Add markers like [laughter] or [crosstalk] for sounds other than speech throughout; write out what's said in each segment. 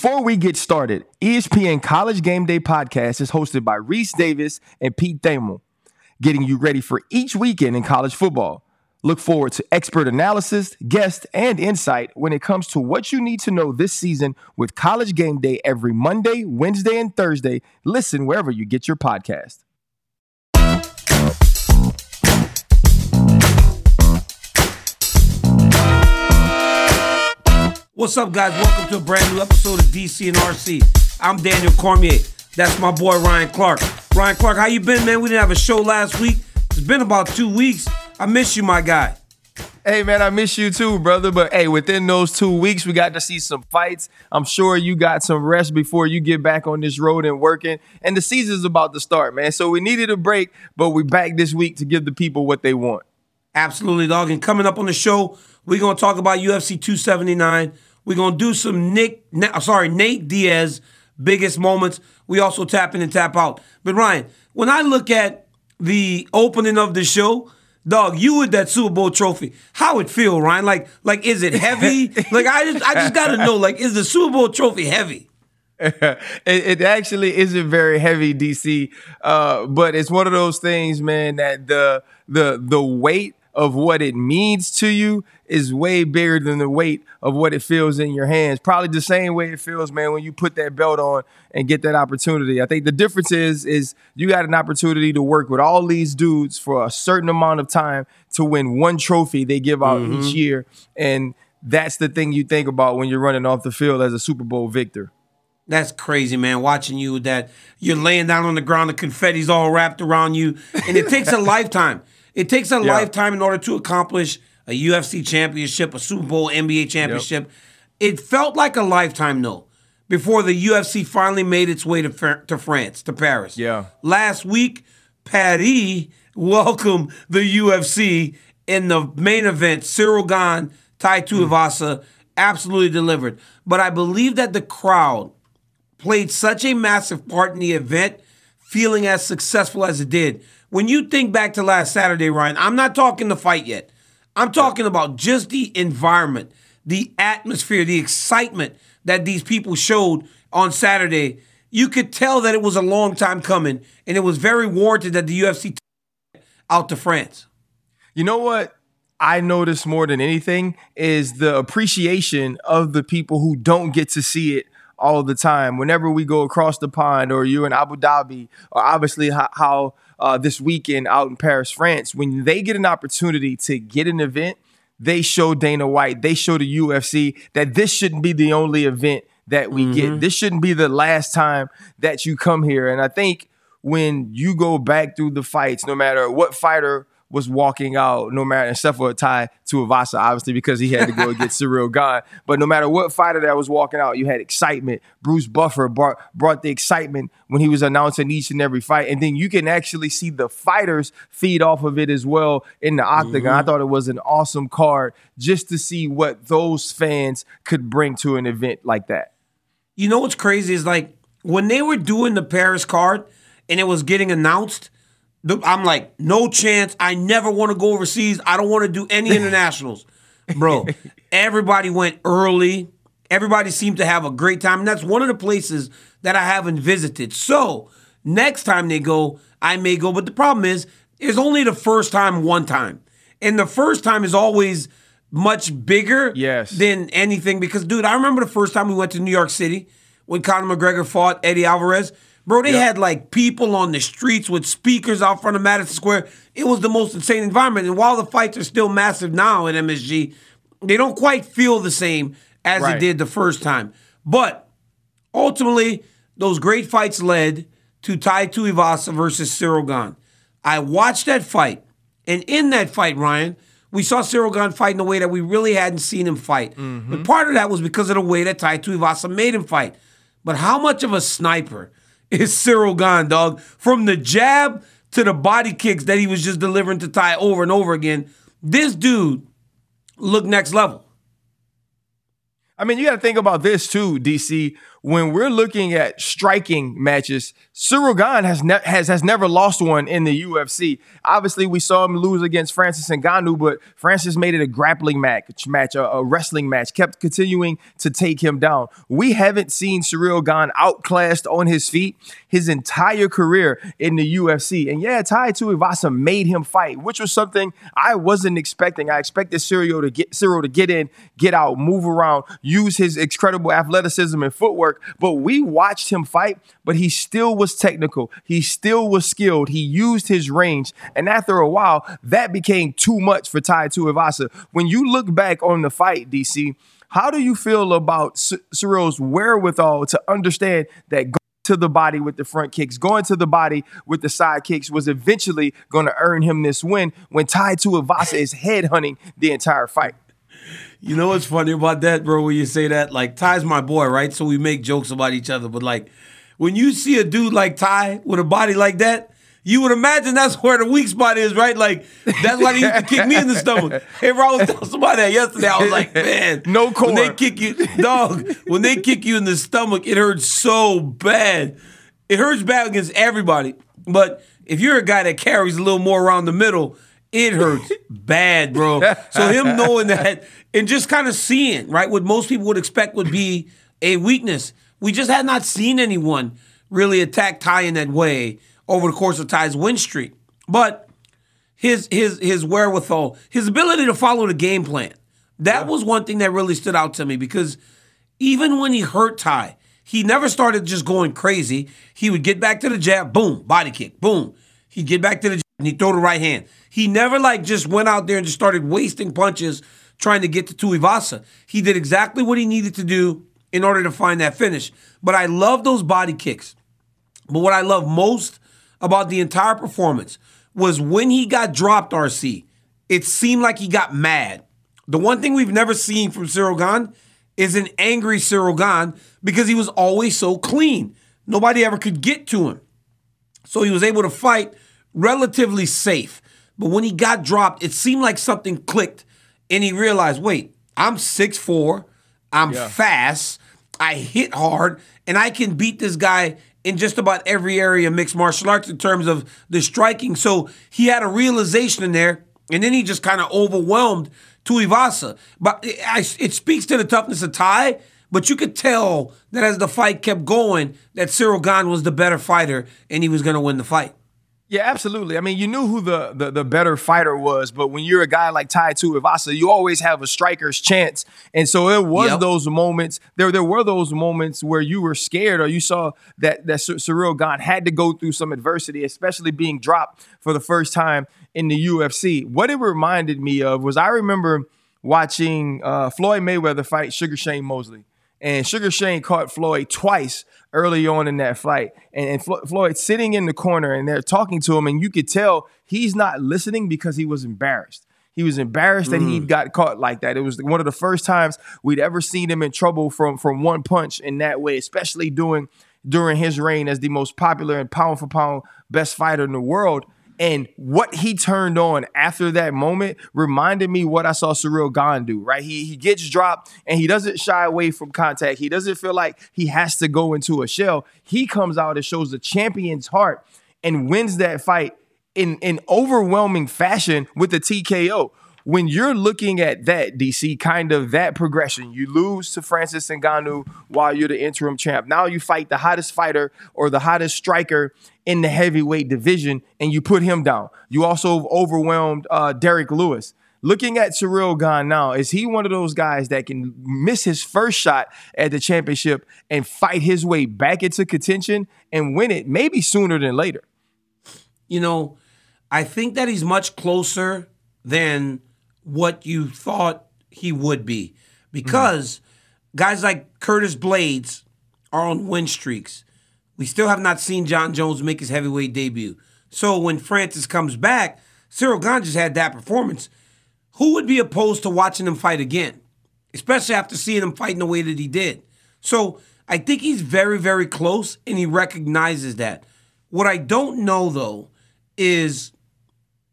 Before we get started, ESPN College Game Day podcast is hosted by Rece Davis and Pete Thamel, getting you ready for each weekend in college football. Look forward to expert analysis, guests, and insight when it comes to what you need to know this season with College Game Day every Monday, Wednesday, and Thursday. Listen wherever you get your podcast. What's up, guys? Welcome to a brand new episode of DC and RC. I'm Daniel Cormier. That's my boy Ryan Clark. Ryan Clark, how you been, man? We didn't have a show last week. It's been about two weeks. I miss you, my guy. Hey man, I miss you too, brother. But hey, within those two weeks, we got to see some fights. I'm sure you got some rest before you get back on this road and working. And the season's about to start, man. So we needed a break, but we back this week to give the people what they want. Absolutely, dog. And coming up on the show, we're gonna talk about UFC 279. We're gonna do some Nick, sorry, Nate Diaz biggest moments. We also tap in and tap out. But Ryan, when I look at the opening of the show, dog, you with that Super Bowl trophy, how it feel, Ryan? Like, like is it heavy? [laughs] like I just, I just gotta know, like, is the Super Bowl trophy heavy? [laughs] it, it, actually isn't very heavy, DC, uh, but it's one of those things, man, that the the the weight of what it means to you is way bigger than the weight of what it feels in your hands. Probably the same way it feels, man, when you put that belt on and get that opportunity. I think the difference is is you got an opportunity to work with all these dudes for a certain amount of time to win one trophy they give out mm-hmm. each year. And that's the thing you think about when you're running off the field as a Super Bowl victor. That's crazy, man. Watching you that you're laying down on the ground, the confetti's all wrapped around you, and it takes a [laughs] lifetime. It takes a yeah. lifetime in order to accomplish a UFC championship, a Super Bowl, NBA championship. Yep. It felt like a lifetime, though, before the UFC finally made its way to, to France, to Paris. Yeah. Last week, Paris [laughs] welcomed the UFC in the main event. Ciryl Gane, Tai Tuivasa, mm. absolutely delivered. But I believe that the crowd played such a massive part in the event, feeling as successful as it did when you think back to last Saturday, Ryan, I'm not talking the fight yet. I'm talking about just the environment, the atmosphere, the excitement that these people showed on Saturday. You could tell that it was a long time coming, and it was very warranted that the UFC t- out to France. You know what? I notice more than anything is the appreciation of the people who don't get to see it all the time. Whenever we go across the pond, or you're in Abu Dhabi, or obviously how, how uh, this weekend out in Paris, France, when they get an opportunity to get an event, they show Dana White, they show the UFC that this shouldn't be the only event that we mm-hmm. get. This shouldn't be the last time that you come here. And I think when you go back through the fights, no matter what fighter was walking out, no matter except for a tie to Tuivasa, obviously because he had to go [laughs] get Ciryl Gane. But no matter what fighter that was walking out, you had excitement. Bruce Buffer brought brought the excitement when he was announcing each and every fight, and then you can actually see the fighters feed off of it as well in the octagon. Mm-hmm. I thought it was an awesome card just to see what those fans could bring to an event like that. You know what's crazy is like when they were doing the Paris card and it was getting announced I'm like, no chance. I never want to go overseas. I don't want to do any [laughs] internationals. Bro, everybody went early. Everybody seemed to have a great time. And that's one of the places that I haven't visited. So next time they go, I may go. But the problem is, it's only the first time one time. And the first time is always much bigger yes. than anything. Because, dude, I remember the first time we went to New York City when Conor McGregor fought Eddie Alvarez. Bro, they yep. had like people on the streets with speakers out front of Madison Square. It was the most insane environment. And while the fights are still massive now at MSG, they don't quite feel the same as right. they did the first time. But ultimately, those great fights led to Tai Tuivasa versus Ciryl Gane. I watched that fight, and in that fight, Ryan, we saw Ciryl Gane fight in a way that we really hadn't seen him fight. Mm-hmm. But part of that was because of the way that Tai Tuivasa made him fight. But how much of a sniper is Ciryl Gane, dog. From the jab to the body kicks that he was just delivering to Tai over and over again, this dude looked next level. I mean, you got to think about this too, DC. When we're looking at striking matches, Ciryl Gane has ne- has has never lost one in the UFC. Obviously, we saw him lose against Francis Ngannou, but Francis made it a grappling match, match a, a, wrestling match, kept continuing to take him down. We haven't seen Ciryl Gane outclassed on his feet his entire career in the UFC. And yeah, Tai Tuivasa made him fight, which was something I wasn't expecting. I expected Ciryl to get Ciryl to get in, get out, move around, use his incredible athleticism and footwork. But we watched him fight, but he still was technical. He still was skilled. He used his range. And after a while, that became too much for Tai Tuivasa. When you look back on the fight, DC, how do you feel about C- Ciryl's wherewithal to understand that going to the body with the front kicks, going to the body with the side kicks was eventually going to earn him this win when Tai Tuivasa is headhunting the entire fight. You know what's funny about that, bro? When you say that, like Tai's my boy, right? So we make jokes about each other, but like when you see a dude like Tai with a body like that, you would imagine that's where the weak spot is, right? Like that's why they used to kick me in the stomach. Hey, bro, I was telling somebody that yesterday. I was like, man, [laughs] no core. When they kick you, dog, when they kick you in the stomach, it hurts so bad. It hurts bad against everybody. But if you're a guy that carries a little more around the middle, it hurts bad, bro. So him [laughs] knowing that and just kind of seeing, right, what most people would expect would be a weakness. We just had not seen anyone really attack Tai in that way over the course of Tai's win streak. But his his his wherewithal, his ability to follow the game plan, that yeah. was one thing that really stood out to me because even when he hurt Tai, he never started just going crazy. He would get back to the jab, boom, body kick, boom. He'd get back to the jab and he'd throw the right hand. He never like just went out there and just started wasting punches trying to get to Tuivasa. He did exactly what he needed to do in order to find that finish. But I love those body kicks. But what I love most about the entire performance was when he got dropped, RC, it seemed like he got mad. The one thing we've never seen from Ciryl Gane is an angry Ciryl Gane because he was always so clean. Nobody ever could get to him. So he was able to fight relatively safe. But when he got dropped, it seemed like something clicked and he realized, wait, I'm 6'4, I'm yeah. fast, I hit hard, and I can beat this guy in just about every area of mixed martial arts in terms of the striking. So he had a realization in there, and then he just kind of overwhelmed Tuivasa. But it, it speaks to the toughness of Tai. But you could tell that as the fight kept going, that Ciryl Gane was the better fighter, and he was going to win the fight. Yeah, absolutely. I mean, you knew who the, the, the better fighter was, but when you're a guy like Tai Tuivasa, you always have a striker's chance. And so it was yep. those moments. There there were those moments where you were scared, or you saw that that Ciryl Gane had to go through some adversity, especially being dropped for the first time in the UFC. What it reminded me of was I remember watching uh, Floyd Mayweather fight Sugar Shane Mosley, and Sugar Shane caught Floyd twice early on in that fight. And, and Flo- Floyd sitting in the corner and they're talking to him, and you could tell he's not listening because he was embarrassed. He was embarrassed mm. that he mm. got caught like that. It was one of the first times we'd ever seen him in trouble from from one punch in that way, especially doing during his reign as the most popular and pound for pound best fighter in the world. And what he turned on after that moment reminded me what I saw Ciryl Gane do, right? He, he gets dropped and he doesn't shy away from contact. He doesn't feel like he has to go into a shell. He comes out and shows the champion's heart and wins that fight in, in overwhelming fashion with the TKO when you're looking at that, DC, kind of that progression, you lose to Francis Ngannou while you're the interim champ. Now you fight the hottest fighter or the hottest striker in the heavyweight division, and you put him down. You also overwhelmed uh, Derrick Lewis. Looking at Ciryl Gane now, is he one of those guys that can miss his first shot at the championship and fight his way back into contention and win it maybe sooner than later? You know, I think that he's much closer than what you thought he would be because mm-hmm. guys like Curtis Blaydes are on win streaks. We still have not seen Jon Jones make his heavyweight debut. So when Francis comes back, Ciryl Gane just had that performance. Who would be opposed to watching him fight again? Especially after seeing him fight in the way that he did. So I think he's very, very close and he recognizes that. What I don't know though is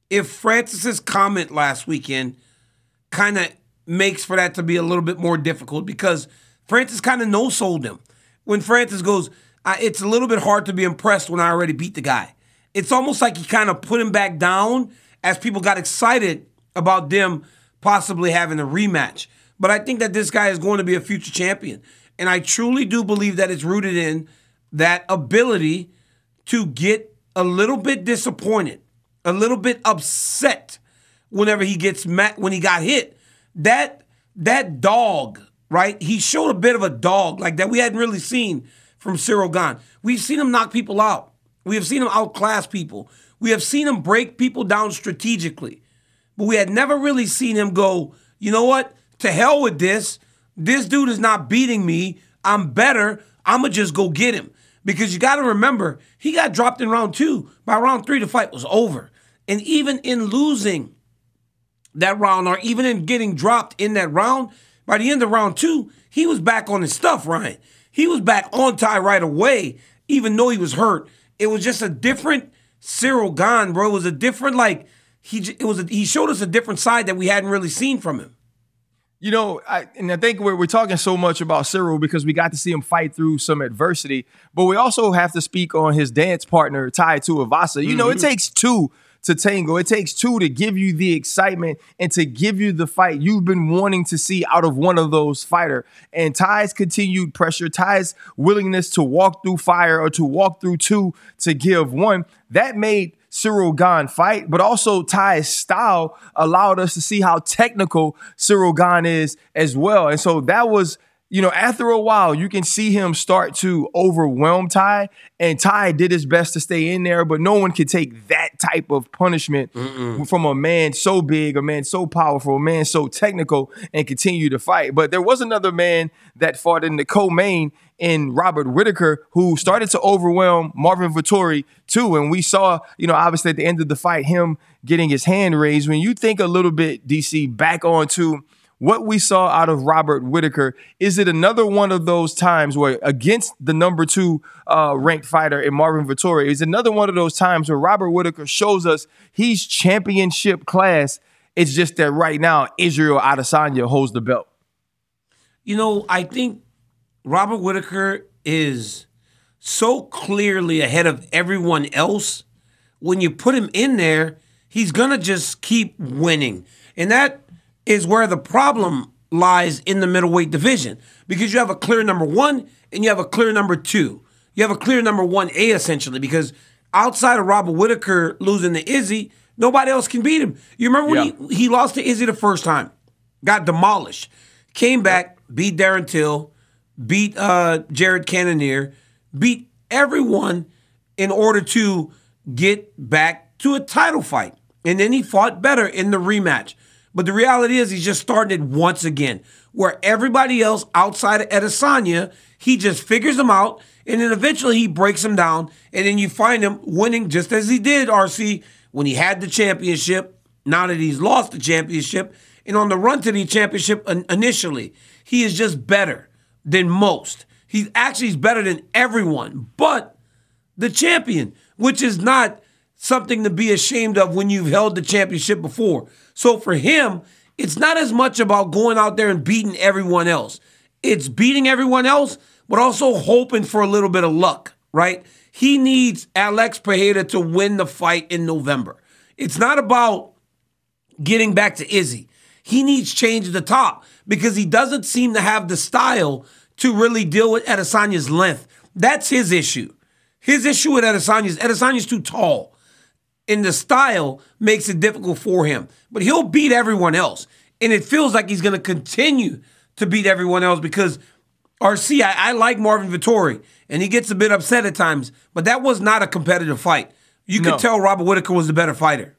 if Francis's comment last weekend kind of makes for that to be a little bit more difficult because Francis kind of no sold him. when Francis goes, it's a little bit hard to be impressed when I already beat the guy. It's almost like he kind of put him back down as people got excited about them possibly having a rematch. But I think that this guy is going to be a future champion. And I truly do believe that it's rooted in that ability to get a little bit disappointed, a little bit upset whenever he gets met when he got hit. That that dog, right? He showed a bit of a dog like that we hadn't really seen from Ciryl Gane. We've seen him knock people out. We have seen him outclass people. We have seen him break people down strategically. But we had never really seen him go, you know what? To hell with this. This dude is not beating me. I'm better. I'm going to just go get him. Because you got to remember, he got dropped in round two. By round three, the fight was over. And even in losing that round, or even in getting dropped in that round, by the end of round two, he was back on his stuff, Ryan. He was back on Tai right away, even though he was hurt. It was just a different Ciryl Gane, bro. It was a different, like, he it was a, he showed us a different side that we hadn't really seen from him. You know, I, and I think we're, we're talking so much about Ciryl because we got to see him fight through some adversity, but we also have to speak on his dance partner, Tai Tuivasa. You mm-hmm. know, it mm-hmm. takes two to tango. It takes two to give you the excitement and to give you the fight you've been wanting to see out of one of those fighter. And Tai's continued pressure, Tai's willingness to walk through fire or to walk through two to give one, that made Ciryl Gane fight, but also Tai's style allowed us to see how technical Ciryl Gane is as well. And so that was you know, after a while, you can see him start to overwhelm Tai, and Tai did his best to stay in there, but no one could take that type of punishment Mm-mm. from a man so big, a man so powerful, a man so technical, and continue to fight. But there was another man that fought in the co-main in Robert Whitaker who started to overwhelm Marvin Vettori too. And we saw, you know, obviously at the end of the fight, him getting his hand raised. When you think a little bit, DC, back onto what we saw out of Robert Whitaker, is it another one of those times where against the number two uh, ranked fighter in Marvin Vettori, is another one of those times where Robert Whitaker shows us he's championship class. It's just that right now Israel Adesanya holds the belt. You know, I think Robert Whitaker is so clearly ahead of everyone else. When you put him in there, he's gonna just keep winning. And that is where the problem lies in the middleweight division because you have a clear number one and you have a clear number two. You have a clear number one A essentially because outside of Robert Whitaker losing to Izzy, nobody else can beat him. You remember when yeah. he, he lost to Izzy the first time, got demolished, came back, beat Darren Till, beat uh, Jared Cannonier, beat everyone in order to get back to a title fight. And then he fought better in the rematch. But the reality is, he's just starting it once again, where everybody else outside of Adesanya, he just figures them out, and then eventually he breaks them down, and then you find him winning just as he did, RC, when he had the championship. Now that he's lost the championship, and on the run to the championship initially, he is just better than most. He's actually better than everyone, but the champion, which is not something to be ashamed of when you've held the championship before. So for him, it's not as much about going out there and beating everyone else. It's beating everyone else, but also hoping for a little bit of luck, right? He needs Alex Pereira to win the fight in November. It's not about getting back to Izzy. He needs change at the top because he doesn't seem to have the style to really deal with Adesanya's length. That's his issue. His issue with Adesanya is Adesanya's too tall in the style makes it difficult for him. But he'll beat everyone else. And it feels like he's going to continue to beat everyone else because RC, I, I like Marvin Vettori, and he gets a bit upset at times, but that was not a competitive fight. You could no. tell Robert Whitaker was the better fighter.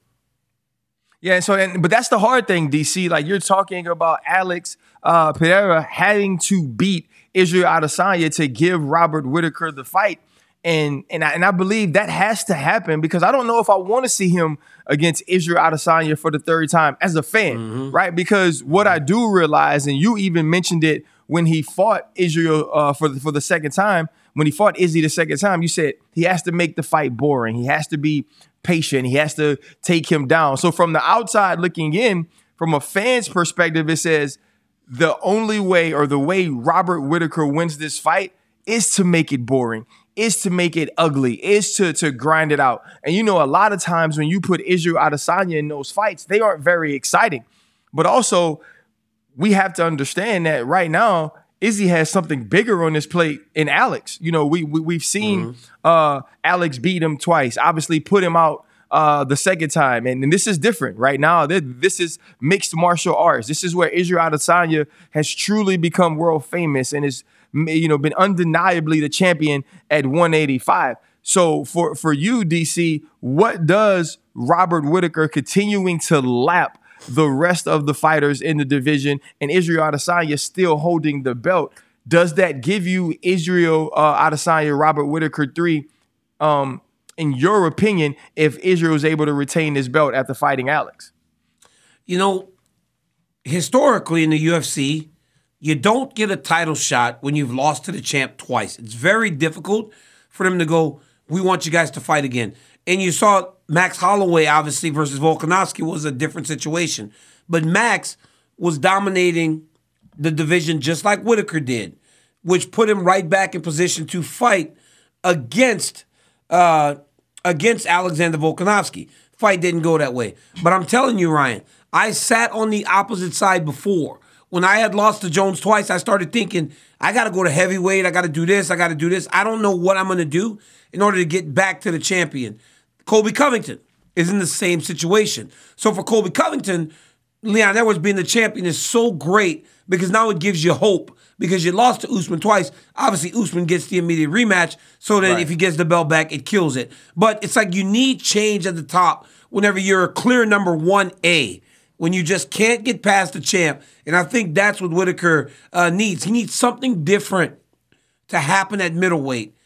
Yeah, so and but that's the hard thing, DC. Like you're talking about Alex uh, Pereira having to beat Israel Adesanya to give Robert Whitaker the fight and and I, and I believe that has to happen because I don't know if I want to see him against Israel Adesanya for the third time as a fan, mm-hmm. right? Because what I do realize, and you even mentioned it when he fought Israel uh, for the, for the second time, when he fought Izzy the second time, you said he has to make the fight boring. He has to be patient. He has to take him down. So from the outside looking in, from a fan's perspective, it says the only way or the way Robert Whitaker wins this fight is to make it boring, is to make it ugly, is to to grind it out. And you know, a lot of times when you put Israel Adesanya in those fights, they aren't very exciting. But also, we have to understand that right now, Izzy has something bigger on his plate in Alex. You know, we, we have seen mm-hmm. uh, Alex beat him twice. Obviously, put him out uh, the second time, and, and, this is different right now. This is mixed martial arts. This is where Israel Adesanya has truly become world famous and is you know been undeniably the champion at 185. So for for you, DC, what does Robert Whitaker continuing to lap? the rest of the fighters in the division and Israel Adesanya still holding the belt. Does that give you Israel uh, Adesanya, Robert Whitaker three? Um, in your opinion, if Israel is able to retain his belt after fighting Alex? You know, historically in the UFC, you don't get a title shot when you've lost to the champ twice. It's very difficult for them to go, we want you guys to fight again. And you saw Max Holloway, obviously, versus Volkanovski was a different situation. But Max was dominating the division just like Whitaker did, which put him right back in position to fight against uh, against Alexander Volkanovski. Fight didn't go that way. But I'm telling you, Ryan, I sat on the opposite side before. When I had lost to Jones twice, I started thinking, I got to go to heavyweight. I got to do this. I got to do this. I don't know what I'm going to do in order to get back to the champion. Colby Covington is in the same situation. So for Colby Covington, Leon Edwards being the champion is so great because now it gives you hope because you lost to Usman twice. Obviously, Usman gets the immediate rematch, so that right. if he gets the belt back, it kills it. But it's like you need change at the top whenever you're a clear number one A. When you just can't get past the champ, and I think that's what Whitaker uh, needs. He needs something different to happen at middleweight,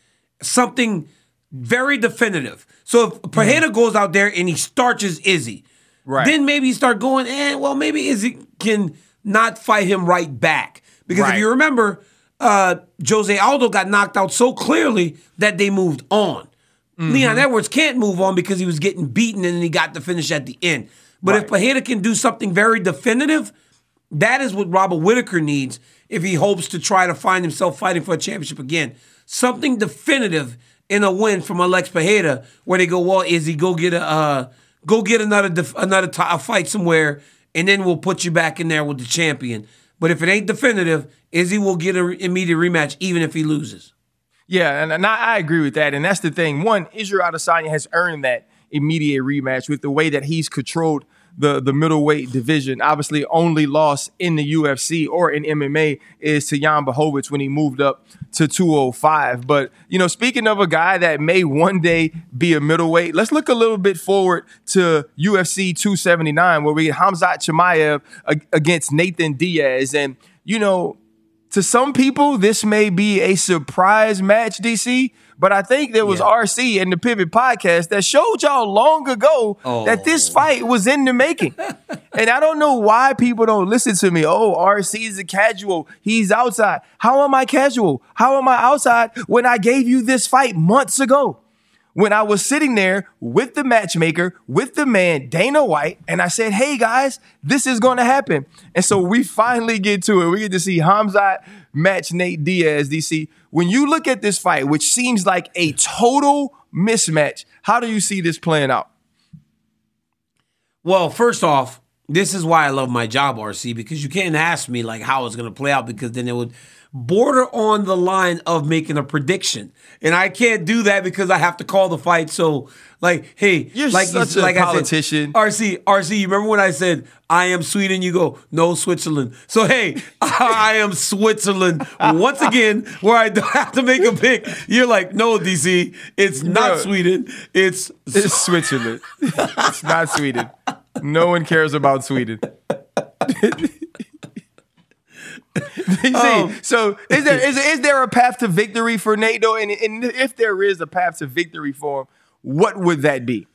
something very definitive. So if Pereira mm-hmm. goes out there and he starches Izzy, right. then maybe you start going, eh, well, maybe Izzy can not fight him right back. Because right. if you remember, uh, Jose Aldo got knocked out so clearly that they moved on. Mm-hmm. Leon Edwards can't move on because he was getting beaten and then he got the finish at the end. But right. if Pereira can do something very definitive, that is what Robert Whitaker needs if he hopes to try to find himself fighting for a championship again. Something definitive in a win from Alex Pereira, where they go, well, is he go get a uh, go get another def- another t- a fight somewhere, and then we'll put you back in there with the champion. But if it ain't definitive, Izzy will get an immediate rematch even if he loses. Yeah, and, and I, I, agree with that. And that's the thing. One, Israel Adesanya has earned that immediate rematch with the way that he's controlled – the the middleweight division. Obviously, only loss in the UFC or in MMA is to Jan Blachowicz when he moved up to 205. But you know, speaking of a guy that may one day be a middleweight, let's look a little bit forward to UFC 279, where we get Khamzat Chimaev against Nathan Diaz, and you know. To some people, this may be a surprise match, DC, but I think there was yeah. RC and the Pivot podcast that showed y'all long ago oh. that this oh. fight was in the making. [laughs] and I don't know why people don't listen to me. Oh, RC is a casual. He's outside. How am I casual? How am I outside when I gave you this fight months ago? When I was sitting there with the matchmaker, with the man, Dana White, and I said, hey guys, this is gonna happen. And so we finally get to it. We get to see Khamzat match Nate Diaz, DC. When you look at this fight, which seems like a total mismatch, how do you see this playing out? Well, first off, this is why I love my job, RC, because you can't ask me like how it's going to play out because then it would border on the line of making a prediction, and I can't do that because I have to call the fight. So, like, hey, you're like such a like politician. I said, RC, RC, you remember when I said I am Sweden? You go, no, Switzerland. So, hey, [laughs] I am Switzerland once again, where I don't have to make a pick. You're like, no, DC, it's not Sweden. It's it's Switzerland. it's not Sweden. No one cares about Sweden. [laughs] um, so is there is, is there a path to victory for NATO? And, and if there is a path to victory for him, what would that be?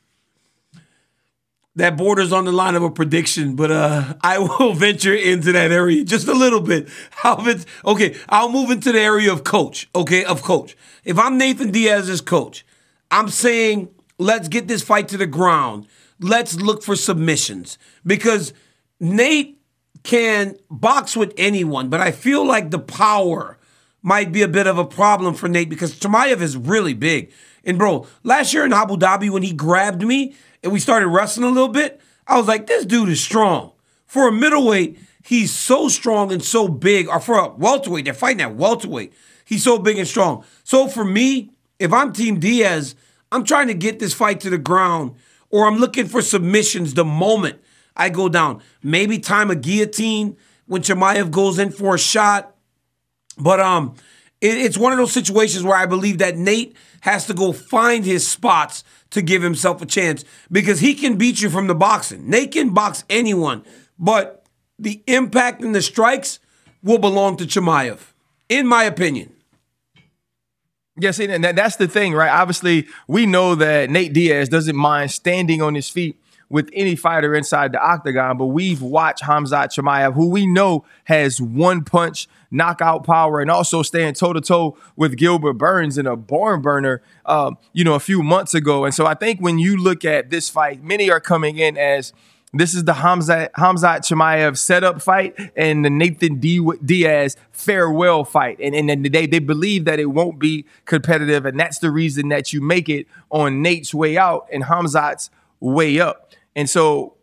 That borders on the line of a prediction, but uh, I will [laughs] venture into that area just a little bit. How it's okay? I'll move into the area of coach. Okay, of coach. If I'm Nathan Diaz's coach, I'm saying let's get this fight to the ground. Let's look for submissions because Nate can box with anyone, but I feel like the power might be a bit of a problem for Nate because Chimaev is really big. And bro, last year in Abu Dhabi when he grabbed me and we started wrestling a little bit, I was like, this dude is strong. For a middleweight, he's so strong and so big. Or for a welterweight, they're fighting at welterweight. He's so big and strong. So for me, if I'm Team Diaz, I'm trying to get this fight to the ground or I'm looking for submissions the moment I go down. Maybe time a guillotine when Chimaev goes in for a shot. But um, it, it's one of those situations where I believe that Nate has to go find his spots to give himself a chance because he can beat you from the boxing. Nate can box anyone, but the impact and the strikes will belong to Chimaev, in my opinion. Yeah, see, and that's the thing, right? Obviously, we know that Nate Diaz doesn't mind standing on his feet with any fighter inside the octagon, but we've watched Hamzat Chimaev, who we know has one punch knockout power and also staying toe to toe with Gilbert Burns in a barn burner, um, you know, a few months ago. And so I think when you look at this fight, many are coming in as this is the Hamzat, Hamzat Chimaev setup fight and the Nathan D- Diaz farewell fight. And, and, they, they believe that it won't be competitive. And that's the reason that you make it on Nate's way out and Hamzat's way up. And so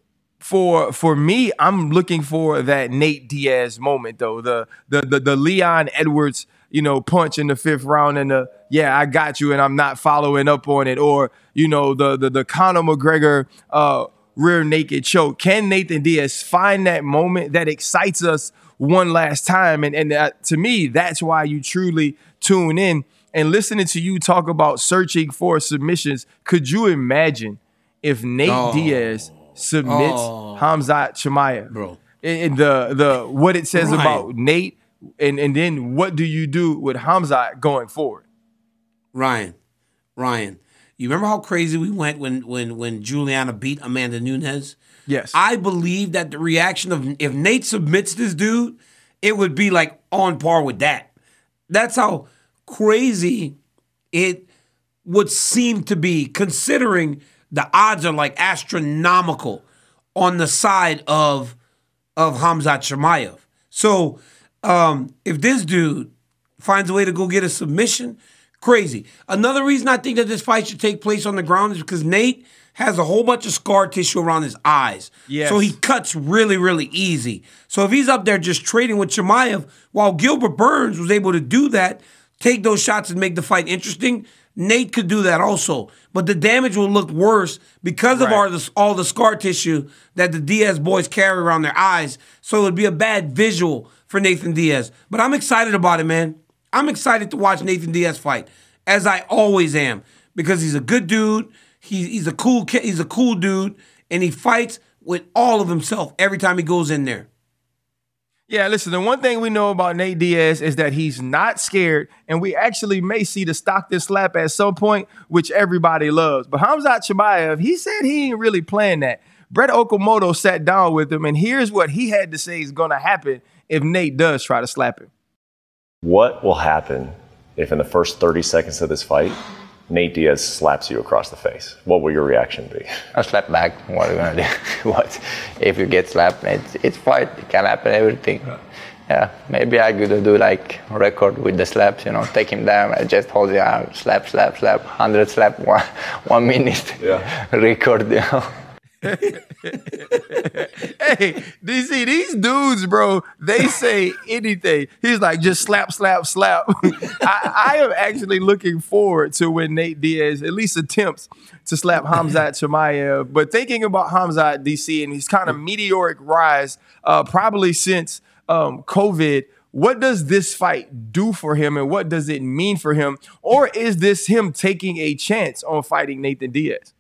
for for me, I'm looking for that Nate Diaz moment though. The the the, the Leon Edwards, you know, punch in the fifth round and the yeah, I got you and I'm not following up on it. Or, you know, the the the Conor McGregor uh rear naked choke. Can Nathan Diaz find that moment that excites us one last time? And, and uh, to me, that's why you truly tune in and listening to you talk about searching for submissions. Could you imagine if Nate oh. Diaz submits oh. Hamzat Chimaev? Bro. And the the what it says about Nate and, and then what do you do with Hamzat going forward? Ryan, Ryan, you remember how crazy we went when when when Julianna beat Amanda Nunes? Yes. I believe that the reaction of if Nate submits this dude, it would be like on par with that. That's how crazy it would seem to be, considering the odds are like astronomical on the side of of Hamzat Chimaev. So um, if this dude finds a way to go get a submission, Crazy. Another reason I think that this fight should take place on the ground is because Nate has a whole bunch of scar tissue around his eyes. Yes. So he cuts really, really easy. So if he's up there just trading with Chimaev, while Gilbert Burns was able to do that, take those shots and make the fight interesting, Nate could do that also. But the damage will look worse because of right. all, the, all the scar tissue that the Diaz boys carry around their eyes. So it would be a bad visual for Nathan Diaz. But I'm excited about it, man. I'm excited to watch Nathan Diaz fight, as I always am, because he's a good dude. He, he's a cool he's a cool dude, and he fights with all of himself every time he goes in there. Yeah, listen, the one thing we know about Nate Diaz is that he's not scared, and we actually may see the Stockton slap at some point, which everybody loves. But Hamzat Chimaev, he said he ain't really playing that. Brett Okamoto sat down with him, and here's what he had to say is going to happen if Nate does try to slap him. What will happen if in the first 30 seconds of this fight, Nate Diaz slaps you across the face? What will your reaction be? I'll slap back. What are you gonna do? [laughs] what if you get slapped? It's it's fight. It can happen. Everything. Yeah, maybe I could do like record with the slaps. You know, take him down. I just hold the arm, slap, slap, slap, hundred slap, [laughs] one one minute. Yeah. [laughs] record. You know hey, DC, these dudes, bro, they say anything. He's like, just slap, slap, slap. [laughs] I, I, am actually looking forward to when Nate Diaz at least attempts to slap Hamzat Chimaev. But thinking about Hamzat DC and his kind of meteoric rise, uh, probably since um, COVID, what does this fight do for him and what does it mean for him? Or is this him taking a chance on fighting Nathan Diaz?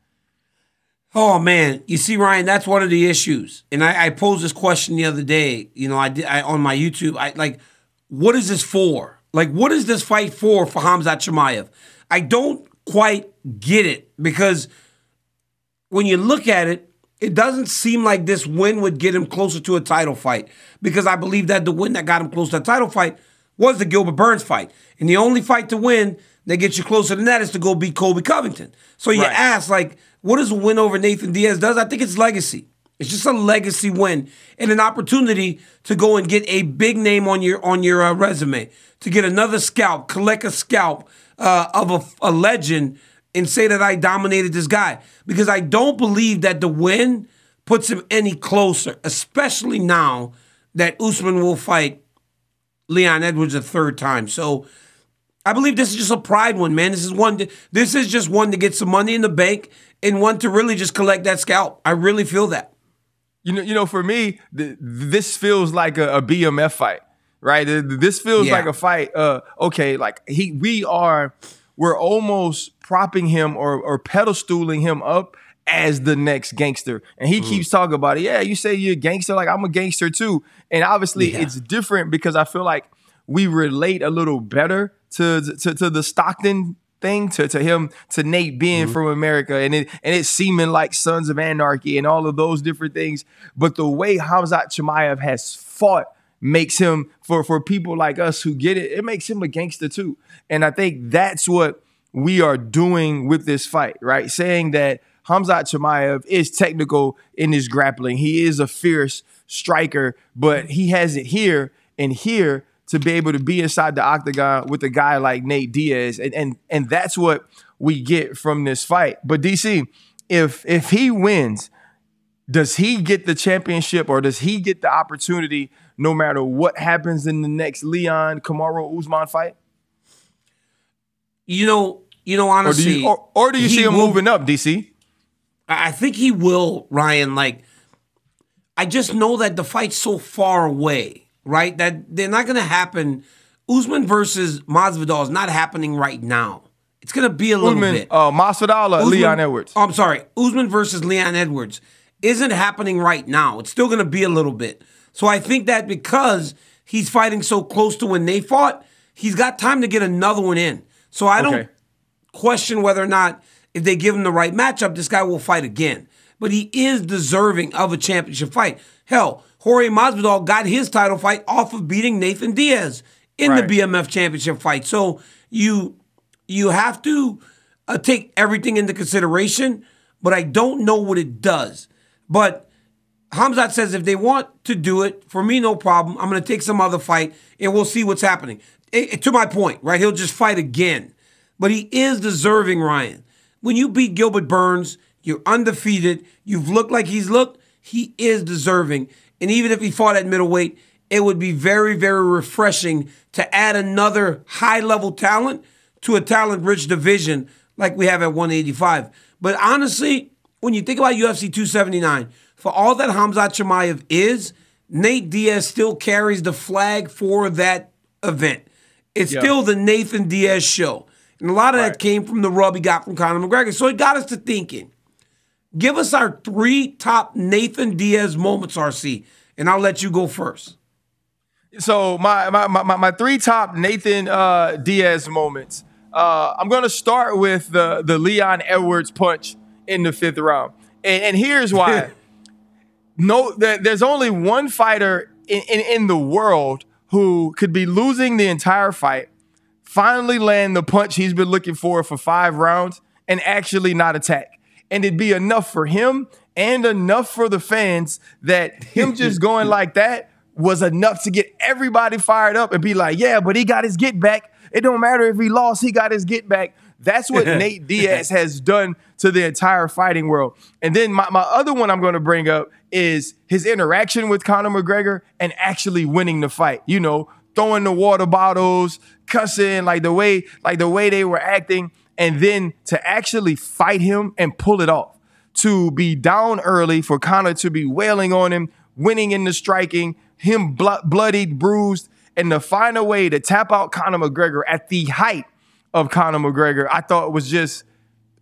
Oh man, you see, Ryan, that's one of the issues. And I, I posed this question the other day. You know, I did I, on my YouTube. I like, what is this for? Like, what is this fight for for Hamzat Chimaev? I don't quite get it because when you look at it, it doesn't seem like this win would get him closer to a title fight. Because I believe that the win that got him close to a title fight was the Gilbert Burns fight, and the only fight to win that gets you closer than that is to go beat Colby Covington. So you right. ask like what does a win over Nathan Diaz does? I think it's legacy. It's just a legacy win and an opportunity to go and get a big name on your on your uh, resume, to get another scalp, collect a scalp uh, of a, a legend, and say that I dominated this guy. Because I don't believe that the win puts him any closer, especially now that Usman will fight Leon Edwards a third time. So I believe this is just a pride one, man. This is one. To, this is just one to get some money in the bank and one to really just collect that scalp. I really feel that. You know, you know, for me, th- this feels like a, a BMF fight, right? This feels Yeah. like a fight. Uh, okay, like he, we are, we're almost propping him or or pedestaling him up as the next gangster, and he keeps talking about it. Yeah, you say you're a gangster, like I'm a gangster too, and obviously Yeah. it's different because I feel like we relate a little better to to, to the Stockton thing to, to him to Nate being mm-hmm. from America and it and it seeming like Sons of Anarchy and all of those different things. But the way Hamzat Chimaev has fought makes him for for people like us who get it, it makes him a gangster too. And I think that's what we are doing with this fight, right? Saying that Hamzat Chimaev is technical in his grappling. He is a fierce striker, but he has it here and here to be able to be inside the octagon with a guy like Nate Diaz. And and and that's what we get from this fight. But DC, if if he wins, does he get the championship or does he get the opportunity no matter what happens in the next Leon Kamaru Usman fight? You know, you know, Or do honestly, you or, or do you see him will- moving up, DC? I think he will, Ryan. Like, I just know that the fight's so far away, right? That they're not going to happen. Usman versus Masvidal is not happening right now. It's going to be a little Usman, bit. uh, Masvidal or Usman- Leon Edwards? Oh, I'm sorry. Usman versus Leon Edwards isn't happening right now. It's still going to be a little bit. So I think that because he's fighting so close to when they fought, he's got time to get another one in. So I don't Okay. question whether or not if they give him the right matchup, this guy will fight again. But he is deserving of a championship fight. Hell, Jorge Masvidal got his title fight off of beating Nathan Diaz in Right. the BMF championship fight. So you you have to uh, take everything into consideration, but I don't know what it does. But Hamzat says if they want to do it, for me, no problem. I'm going to take some other fight and we'll see what's happening. Eh, eh, to my point, right? He'll just fight again. But he is deserving, Ryan. When you beat Gilbert Burns, you're undefeated. You've looked like he's looked. He is deserving. And even if he fought at middleweight, it would be very, very refreshing to add another high level talent to a talent rich division like we have at 185. But honestly, when you think about UFC 279, for all that Hamza Chimaev is, Nate Diaz still carries the flag for that event. It's Yeah. still the Nathan Diaz show. And a lot of Right. that came from the rub he got from Conor McGregor. So it got us to thinking. Give us our three top Nathan Diaz moments, RC, and I'll let you go first. So my my my, my- three top Nathan uh, Diaz moments. Uh, I'm gonna start with the the Leon Edwards punch in the fifth round, and, and here's why. [laughs] no, there, there's only one fighter in, in in the world who could be losing the entire fight, finally land the punch he's been looking for for five rounds, and actually not attack, and it'd be enough for him and enough for the fans that him [laughs] just going like that was enough to get everybody fired up and be like, yeah, but he got his get back. It don't matter if he lost, he got his get back. That's what [laughs] Nate Diaz has done to the entire fighting world. And then my, my other one I'm going to bring up is his interaction with Conor McGregor and actually winning the fight. You know, throwing the water bottles, cussing, like the way, like the way they were acting, and then to actually fight him and pull it off. To be down early for Conor to be wailing on him, winning in the striking, him blo- bloodied, bruised, and to find a way to tap out Conor McGregor at the height of Conor McGregor, I thought was just,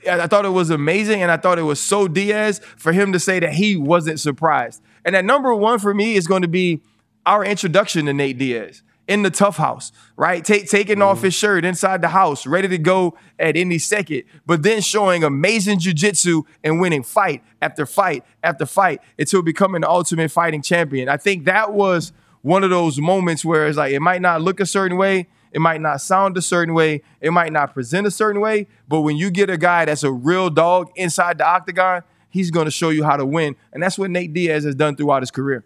I thought it was amazing, and I thought it was so Diaz for him to say that he wasn't surprised. And that number one for me is going to be our introduction to Nate Diaz in the TUF house, right? Take, taking off mm-hmm. his shirt inside the house, ready to go at any second, but then showing amazing jujitsu and winning fight after fight after fight until becoming the ultimate fighting champion. I think that was one of those moments where it's like it might not look a certain way, it might not sound a certain way, it might not present a certain way, but when you get a guy that's a real dog inside the octagon, he's going to show you how to win. And that's what Nate Diaz has done throughout his career.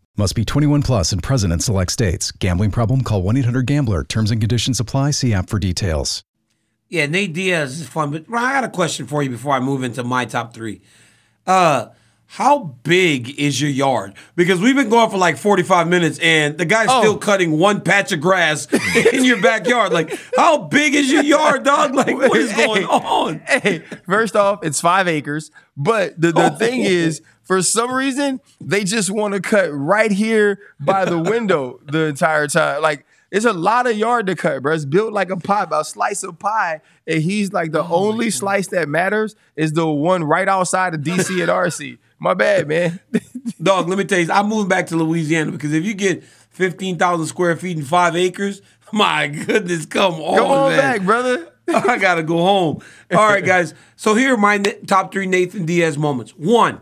Must be 21 plus and present in select states. Gambling problem? Call 1 800 Gambler. Terms and conditions apply. See app for details. Yeah, Nate Diaz is fun, but I got a question for you before I move into my top three. Uh, how big is your yard? Because we've been going for like 45 minutes and the guy's Oh. still cutting one patch of grass [laughs] in your backyard. Like, how big is your yard, dog? [laughs] Like, what is going on? Hey, first off, it's five acres. But the, the Oh. thing is, for some reason, they just want to cut right here by the window the entire time. Like, it's a lot of yard to cut, bro. It's built like a pie, about a slice of pie. And he's like the Oh, only slice that matters is the one right outside of DC and RC. My bad, man. [laughs] Dog, let me tell you, I'm moving back to Louisiana because if you get 15,000 square feet and five acres, [laughs] my goodness, come on, Come on man. back, brother. [laughs] I gotta go home. All right, guys. So here are my top three Nathan Diaz moments. One,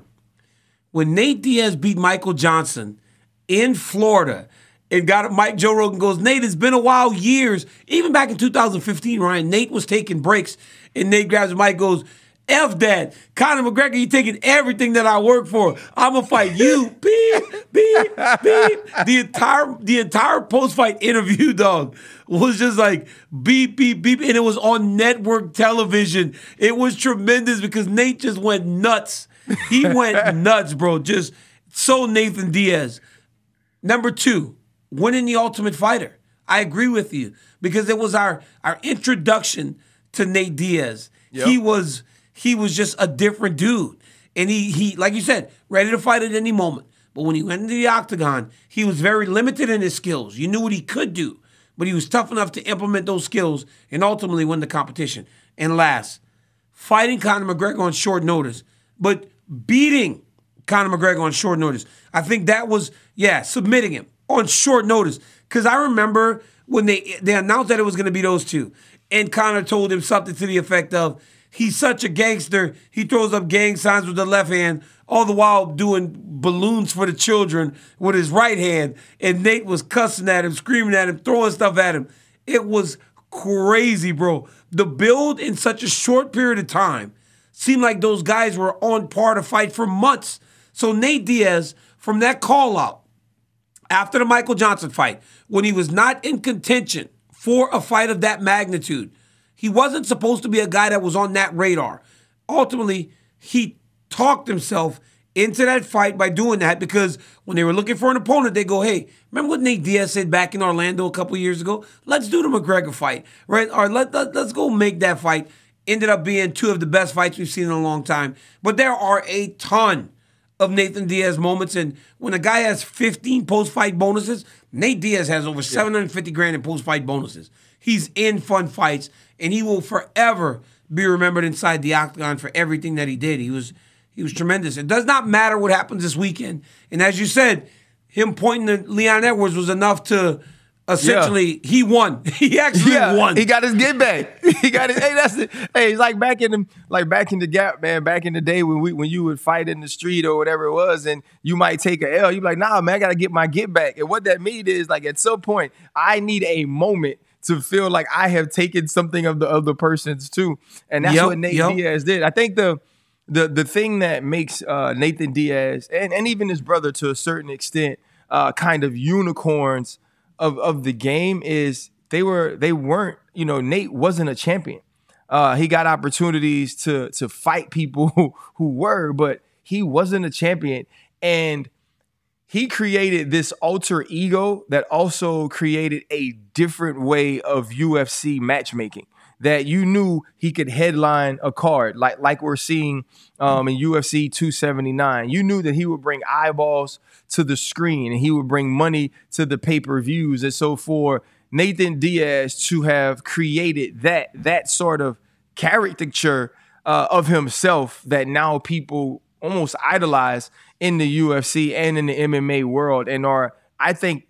when Nate Diaz beat Michael Johnson in Florida, and got it, Mike Joe Rogan goes, Nate, it's been a while, years. Even back in 2015, Ryan, Nate was taking breaks, and Nate grabs Mike, goes, F that. Conor McGregor, you taking everything that I work for. I'm gonna fight you. [laughs] beep, beep, beep. The entire the entire post-fight interview, [laughs] dog, was just like beep, beep, beep. And it was on network television. It was tremendous because Nate just went nuts. He [laughs] went nuts, bro. Just so Nathan Diaz. Number two, winning the Ultimate Fighter. I agree with you because it was our our introduction to Nate Diaz. He was he was just a different dude, and he he like you said, ready to fight at any moment. But when he went into the octagon, he was very limited in his skills. You knew what he could do, but he was tough enough to implement those skills and ultimately win the competition. And last, fighting Conor McGregor on short notice, but beating Conor McGregor on short notice. I think that was, yeah, submitting him on short notice. Because I remember when they they announced that it was going to be those two, and Conor told him something to the effect of, "He's such a gangster. He throws up gang signs with the left hand, all the while doing balloons for the children with his right hand." And Nate was cussing at him, screaming at him, throwing stuff at him. It was crazy, bro. The build in such a short period of time seemed like those guys were on par to fight for months. So Nate Diaz, from that call out after the Michael Johnson fight, when he was not in contention for a fight of that magnitude, he wasn't supposed to be a guy that was on that radar. Ultimately, he talked himself into that fight by doing that because when they were looking for an opponent, they go, "Hey, remember what Nate Diaz said back in Orlando a couple years ago? Let's do the McGregor fight, right? Or let, let let's go make that fight." Ended up being two of the best fights we've seen in a long time. But there are a ton of Nathan Diaz moments, and when a guy has 15 post-fight bonuses, Nate Diaz has over 750 grand in post-fight bonuses. He's in fun fights, and he will forever be remembered inside the octagon for everything that he did. He was he was tremendous. It does not matter what happens this weekend. And as you said, him pointing to Leon Edwards was enough to essentially he won. [laughs] He actually won. He got his get back. [laughs] He got his. hey, that's it. Hey, it's like back in the like back in the gap, man. Back in the day when we when you would fight in the street or whatever it was, and you might take a L. You be like, nah, man, I gotta get my get back. And what that means is like at some point, I need a moment to feel like I have taken something of the other person's too. And that's Yep, what Nate yep. Diaz did. I think the the the thing that makes uh, Nathan Diaz and, and even his brother to a certain extent uh, kind of unicorns of of the game is they were they weren't you know Nate wasn't a champion. Uh, he got opportunities to to fight people who, [laughs] who were, but he wasn't a champion. And he created this alter ego that also created a different way of UFC matchmaking that you knew he could headline a card like like we're seeing um, in UFC 279. You knew that he would bring eyeballs to the screen and he would bring money to the pay-per-views. And so for Nathan Diaz to have created that that sort of caricature uh, of himself that now people almost idolize in the UFC and in the MMA world and are I think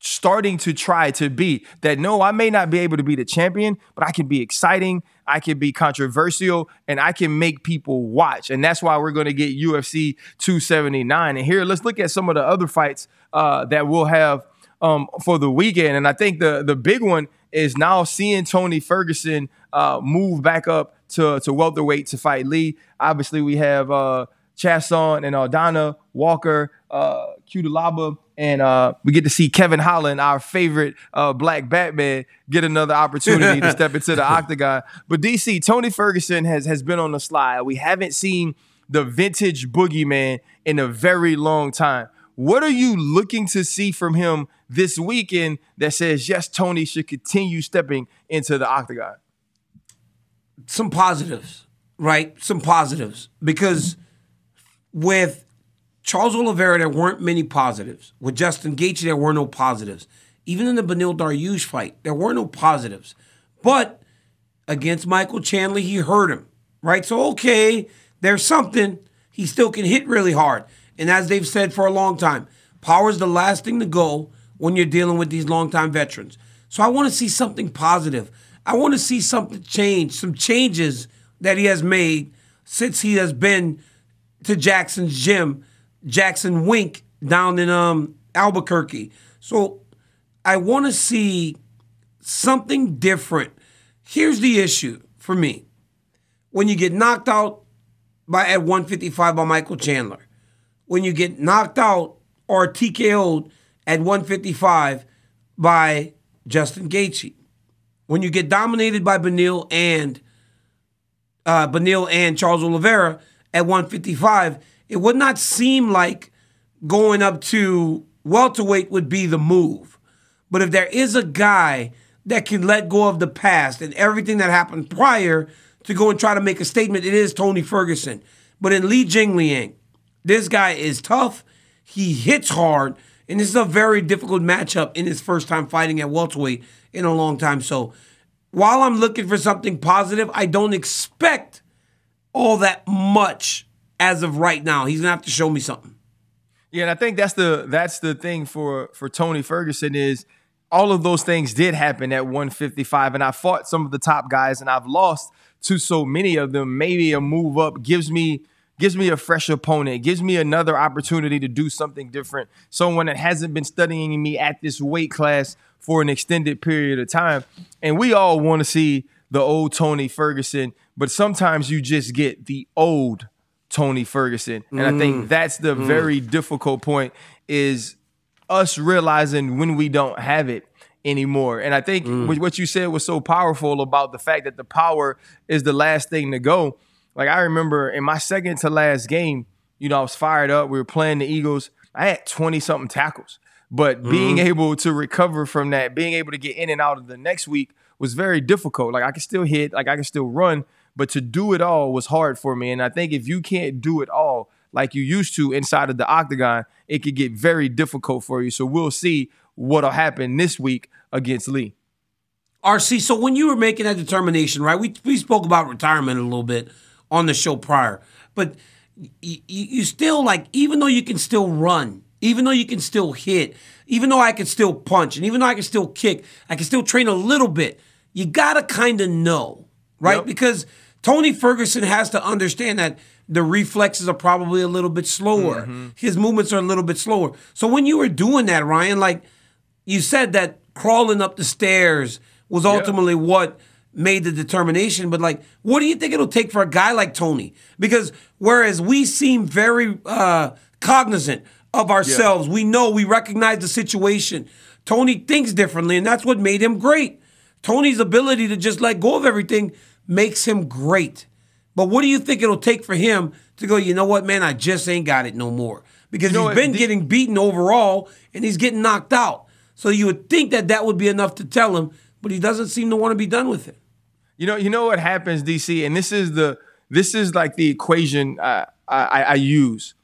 starting to try to be that no, I may not be able to be the champion, but I can be exciting, I can be controversial, and I can make people watch. And that's why we're going to get UFC 279. And here, let's look at some of the other fights uh, that we'll have um, for the weekend. And I think the the big one is now seeing Tony Ferguson uh, move back up to to welterweight to fight Lee. Obviously, we have uh, Chiasson and Aldana, Walker, uh, Cutelaba, and uh, we get to see Kevin Holland, our favorite uh, black Batman, get another opportunity to step into the [laughs] octagon. But DC, Tony Ferguson has has been on the slide. We haven't seen the vintage boogeyman in a very long time. What are you looking to see from him this weekend that says yes, Tony should continue stepping into the octagon? Some positives, right? Some positives because with Charles Oliveira, there weren't many positives. With Justin Gaethje, there were no positives. Even in the Beneil Dariush fight, there were no positives. But against Michael Chandler, he hurt him, right? So, okay, there's something. He still can hit really hard. And as they've said for a long time, power is the last thing to go when you're dealing with these longtime veterans. So I want to see something positive. I want to see something change, some changes that he has made since he has been to Jackson's gym, Jackson Wink down in um, Albuquerque. So I want to see something different. Here's the issue for me. When you get knocked out by at 155 by Michael Chandler, when you get knocked out or TKO'd at 155 by Justin Gaethje, when you get dominated by Beneil and uh, Beneil and Charles Oliveira at 155, it would not seem like going up to welterweight would be the move. But if there is a guy that can let go of the past and everything that happened prior to go and try to make a statement, it is Tony Ferguson. But in Li Jingliang, this guy is tough. He hits hard, and this is a very difficult matchup in his first time fighting at welterweight in a long time. So, while I'm looking for something positive, I don't expect all that much as of right now. He's gonna have to show me something. Yeah, and I think that's the that's the thing for for Tony Ferguson is all of those things did happen at 155, and I fought some of the top guys, and I've lost to so many of them. Maybe a move up gives me gives me a fresh opponent, gives me another opportunity to do something different. Someone that hasn't been studying me at this weight class for an extended period of time, and we all want to see the old Tony Ferguson, but sometimes you just get the old Tony Ferguson. And I think mm. that's the mm. very difficult point is us realizing when we don't have it anymore. And I think mm. what- what you said was so powerful about the fact that the power is the last thing to go. Like I remember in my second to last game, you know, I was fired up. We were playing the Eagles. I had 20 something tackles. But being able to recover from that, being able to get in and out of the next week was very difficult. Like I could still hit, like I could still run, but to do it all was hard for me. And I think if you can't do it all like you used to inside of the octagon, it could get very difficult for you. So we'll see what'll happen this week against Lee. RC, so when you were making that determination, right? We we spoke about retirement a little bit on the show prior, but you, you still like, even though you can still run, even though you can still hit, even though I can still punch, and even though I can still kick, I can still train a little bit. You gotta kind of know, right? Yep. Because Tony Ferguson has to understand that the reflexes are probably a little bit slower. His movements are a little bit slower. So when you were doing that, Ryan, like you said that crawling up the stairs was ultimately what made the determination. But like, what do you think it'll take for a guy like Tony? Because whereas we seem very uh, cognizant of ourselves, we know we recognize the situation. Tony thinks differently, and that's what made him great. Tony's ability to just let go of everything makes him great. But what do you think it'll take for him to go, you know what, man, I just ain't got it no more? Because You know he's been the- getting beaten overall and he's getting knocked out. So you would think that that would be enough to tell him, but he doesn't seem to want to be done with it. You know, you know what happens, DC, and this is the this is like the equation I, I, I use.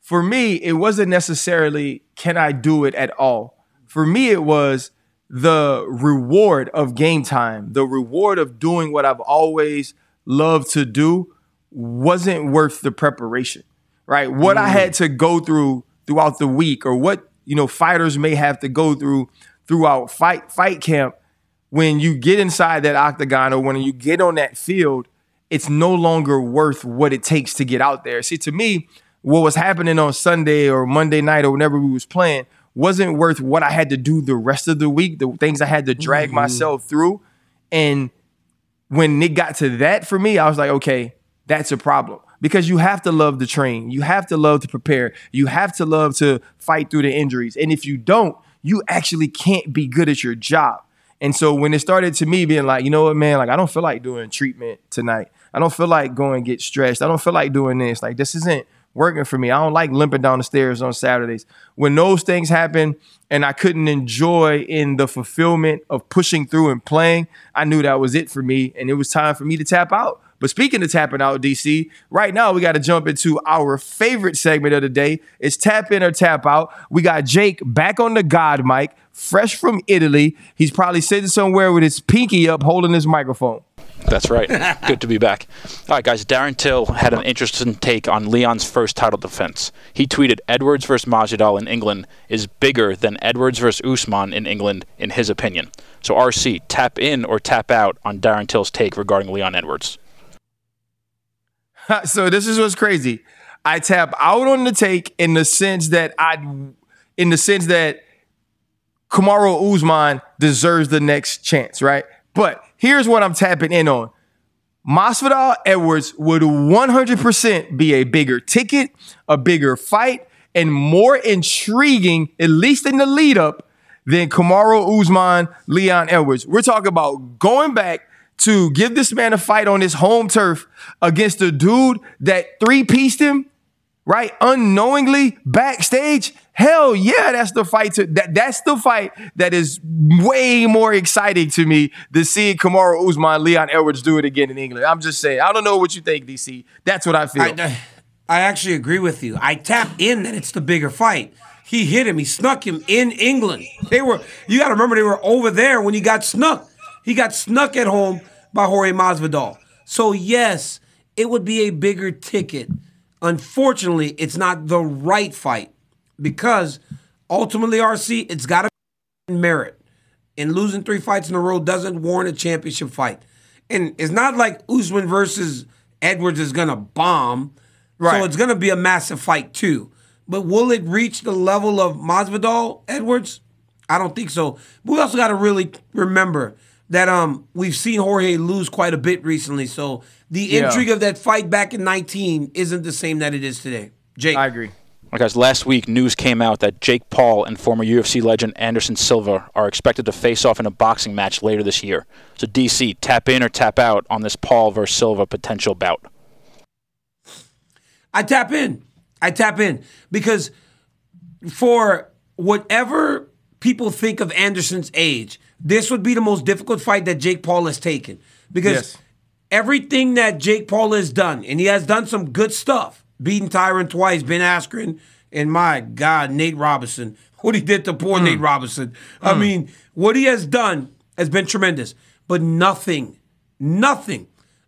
For me, it wasn't necessarily can I do it at all. For me, it was the reward of game time, the reward of doing what I've always loved to do wasn't worth the preparation, right? What I had mm. to go through throughout the week, or what you know fighters may have to go through throughout fight fight camp when you get inside that octagon or when you get on that field, it's no longer worth what it takes to get out there. See, to me, what was happening on Sunday or Monday night or whenever we was playing wasn't worth what I had to do the rest of the week, the things I had to drag mm-hmm. myself through. And when it got to that for me, I was like, okay, that's a problem. Because you have to love to train. You have to love to prepare. You have to love to fight through the injuries. And if you don't, you actually can't be good at your job. And so when it started to me being like, you know what, man, like I don't feel like doing treatment tonight. I don't feel like going get stressed. I don't feel like doing this. Like this isn't working for me. I don't like limping down the stairs on Saturdays. When those things happen and I couldn't enjoy in the fulfillment of pushing through and playing, I knew that was it for me. And it was time for me to tap out. But speaking of tapping out, DC, right now we got to jump into our favorite segment of the day. It's tap in or tap out. We got Jake back on the God mic, fresh from Italy. He's probably sitting somewhere with his pinky up holding his microphone. That's right. Good to be back. All right, guys. Darren Till had an interesting take on Leon's first title defense. He tweeted, "Edwards versus Masvidal in England is bigger than Edwards versus Usman in England, in his opinion." So, RC, tap in or tap out on Darren Till's take regarding Leon Edwards. [laughs] so this is what's crazy. I tap out on the take in the sense that I, in the sense that Kamaru Usman deserves the next chance, right? But here's what I'm tapping in on. Masvidal Edwards would 100% be a bigger ticket, a bigger fight, and more intriguing, at least in the lead up, than Kamaru Usman, Leon Edwards. We're talking about going back to give this man a fight on his home turf against a dude that three pieced him, right? Unknowingly backstage. Hell yeah, that's the fight to that that's the fight that is way more exciting to me than seeing Kamaru Usman, Leon Edwards do it again in England. I'm just saying. I don't know what you think, DC. That's what I feel. I, I actually agree with you. I tap in that it's the bigger fight. He hit him. He snuck him in England. They were. You got to remember they were over there when he got snuck. He got snuck at home by Jorge Masvidal. So yes, it would be a bigger ticket. Unfortunately, it's not the right fight because ultimately, RC, it's got to be merit. And losing three fights in a row doesn't warrant a championship fight. And it's not like Usman versus Edwards is gonna bomb. Right. So it's gonna be a massive fight too. But will it reach the level of Masvidal Edwards? I don't think so. But we also got to really remember that um we've seen Jorge lose quite a bit recently. So the Yeah. intrigue of that fight back in 19 isn't the same that it is today. Jake. I agree. Right, guys, last week news came out that Jake Paul and former UFC legend Anderson Silva are expected to face off in a boxing match later this year. So, DC, tap in or tap out on this Paul versus Silva potential bout. I tap in. I tap in because for whatever people think of Anderson's age, this would be the most difficult fight that Jake Paul has taken because Yes. everything that Jake Paul has done, and he has done some good stuff, beating Tyron twice, Ben Askren, and my God, Nate Robinson. [laughs] What he did to poor hmm. Nate Robinson. I hmm. mean, what he has done has been tremendous, but nothing, nothing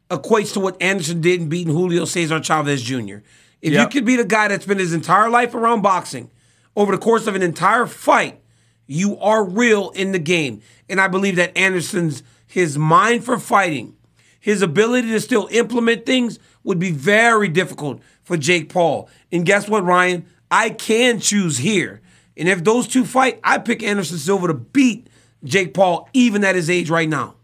equates to what Anderson did in beating Julio Cesar Chavez Jr. If you could be the guy that's been his entire life around boxing over the course of an entire fight, you are real in the game. And I believe that Anderson's his mind for fighting, his ability to still implement things would be very difficult for Jake Paul. And guess what, Ryan? I can choose here. And if those two fight, I pick Anderson Silva to beat Jake Paul, even at his age right now.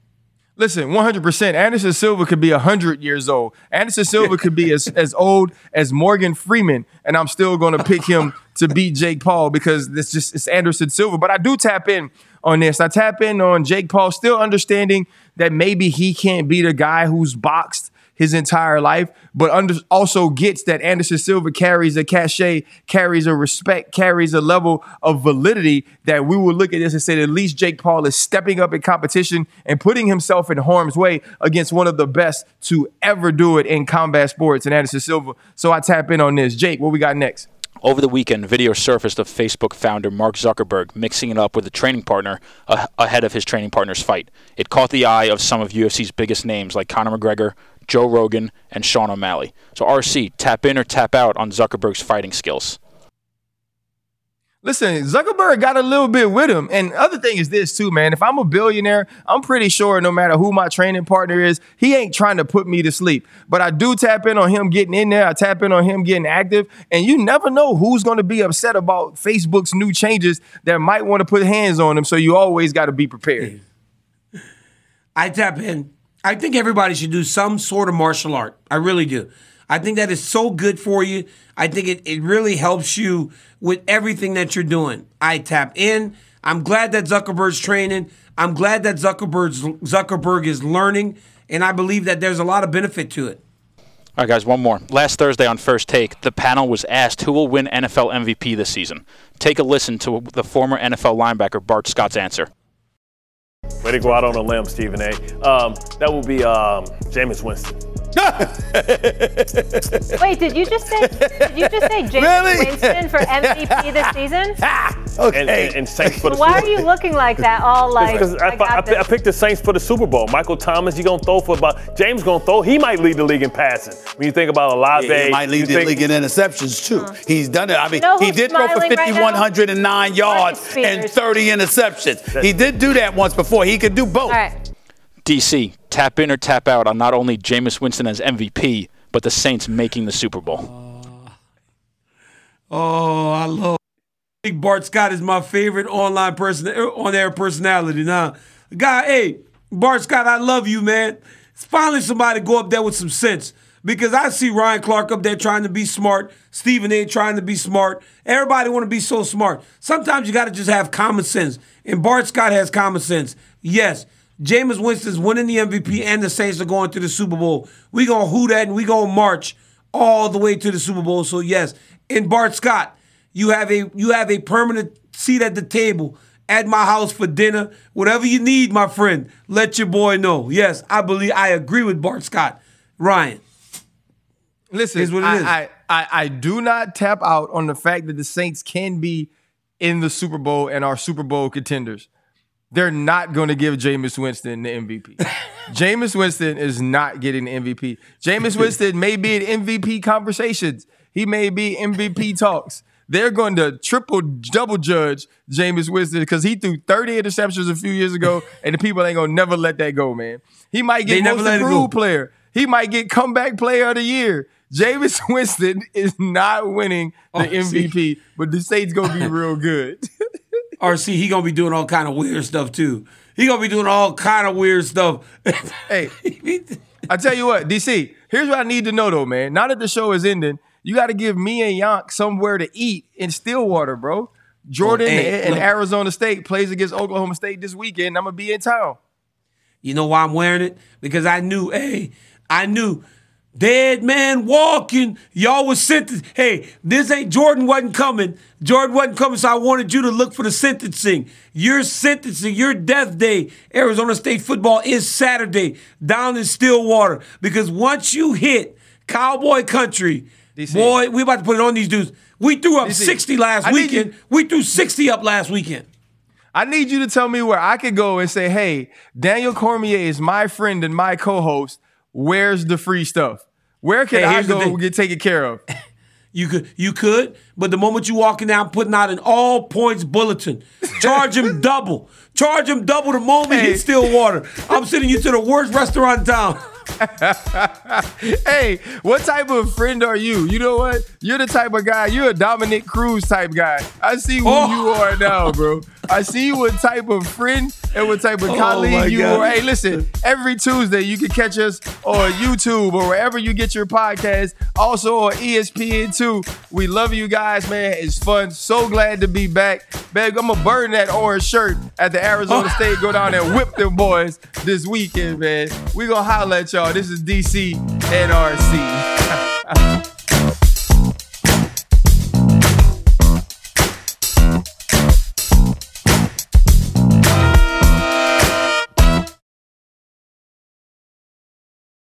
Listen, 100%. Anderson Silva could be 100 years old. Anderson Silva could be as, as old as Morgan Freeman, and I'm still going to pick him to beat Jake Paul because it's just it's Anderson Silva. But I do tap in on this. I tap in on Jake Paul, still understanding that maybe he can't beat a guy who's boxed his entire life, but under, also gets that Anderson Silva carries a cachet, carries a respect, carries a level of validity that we will look at this and say at least Jake Paul is stepping up in competition and putting himself in harm's way against one of the best to ever do it in combat sports and Anderson Silva. So I tap in on this. Jake, what we got next? Over the weekend, video surfaced of Facebook founder Mark Zuckerberg mixing it up with a training partner ahead of his training partner's fight. It caught the eye of some of UFC's biggest names like Conor McGregor, Joe Rogan, and Sean O'Malley. So, RC, tap in or tap out on Zuckerberg's fighting skills. Listen, Zuckerberg got a little bit with him. And other thing is this too, man. If I'm a billionaire, I'm pretty sure no matter who my training partner is, he ain't trying to put me to sleep. But I do tap in on him getting in there. I tap in on him getting active. And you never know who's going to be upset about Facebook's new changes that might want to put hands on him. So you always got to be prepared. [laughs] I tap in. I think everybody should do some sort of martial art. I really do. I think that is so good for you. I think it, it really helps you with everything that you're doing. I tap in. I'm glad that Zuckerberg's training. I'm glad that Zuckerberg's Zuckerberg is learning, and I believe that there's a lot of benefit to it. All right, guys, one more. Last Thursday on First Take, the panel was asked who will win NFL MVP this season. Take a listen to the former NFL linebacker Bart Scott's answer. Way to go out on a limb, Stephen A. Um, that will be um, Jameis Winston. [laughs] Wait, did you just say did you just say James Really? Winston for MVP this [laughs] season? Okay. And, and, and Saints for the Why Super are you looking like that? All like Because I, I I, got I, this. picked the Saints for the Super Bowl. Michael Thomas, he gonna throw for about. James gonna throw. He might lead the league in passing. When you think about Olave, Yeah, he might lead the think- league in interceptions too. Uh-huh. He's done it. I mean, You know he did throw for smiling right 5,109 yards and 30 interceptions. He did do that once before. He could do both. All right. DC, tap in or tap out on not only Jameis Winston as MVP, but the Saints making the Super Bowl. Oh, oh I love. Think Bart Scott is my favorite online person, uh, on air personality. Now, guy, hey, Bart Scott, I love you, man. It's finally somebody go up there with some sense because I see Ryan Clark up there trying to be smart, Stephen A. trying to be smart. Everybody want to be so smart. Sometimes you got to just have common sense, and Bart Scott has common sense. Yes. Jameis Winston's winning the MVP and the Saints are going to the Super Bowl. We gonna hoot that and we gonna march all the way to the Super Bowl. So yes, and Bart Scott, you have a you have a permanent seat at the table at my house for dinner. Whatever you need, my friend, let your boy know. Yes, I believe I agree with Bart Scott. Ryan. Listen, Here's what it I, is. I, I, I do not tap out on the fact that the Saints can be in the Super Bowl and are Super Bowl contenders. They're not going to give Jameis Winston the MVP. [laughs] Jameis Winston is not getting the MVP. Jameis Winston may be in MVP conversations. He may be MVP talks. They're going to triple double judge Jameis Winston because he threw 30 interceptions a few years ago, and the people ain't gonna never let that go, man. He might get never most improved player. He might get comeback player of the year. Jameis [laughs] Winston is not winning the Oh, see. MVP, but the state's gonna be real good. [laughs] RC, he gonna be doing all kind of weird stuff too. He gonna be doing all kind of weird stuff. [laughs] hey, I tell you what, DC. Here's what I need to know though, man. Now that the show is ending, you got to give me and Yonk somewhere to eat in Stillwater, bro. Jordan Oh, and look. Arizona State plays against Oklahoma State this weekend. I'm gonna be in town. You know why I'm wearing it? Because I knew, hey, I knew dead man walking. Y'all was sentenced. Hey, this ain't Jordan wasn't coming. Jordan wasn't coming, so I wanted you to look for the sentencing. Your sentencing, your death day, Arizona State football is Saturday down in Stillwater. Because once you hit cowboy country, DC. boy, we about to put it on these dudes. We threw up DC, 60 last I weekend. We threw 60 up last weekend. I need you to tell me where I could go and say, "Hey, Daniel Cormier is my friend and my co-host. Where's the free stuff? Where can Hey, I go get taken care of?" [laughs] You could, you could, but the moment you walking down, putting out an all points bulletin, charge him [laughs] double, charge him double the moment Hey. he's still water. I'm sending you to the worst restaurant in town. [laughs] hey, what type of friend are you? You know what? You're the type of guy. You're a Dominick Cruz type guy. I see who Oh. you are now, bro. I see what type of friend and what type of Oh, colleague you God. are. Hey, listen, every Tuesday you can catch us on YouTube or wherever you get your podcast. Also on E ESPN2. We love you guys, man. It's fun. So glad to be back. Beg, I'm gonna burn that orange shirt at the Arizona [laughs] State. Go down there and whip them boys this weekend, man. We gonna holler at y'all. This is DC NRC. [laughs]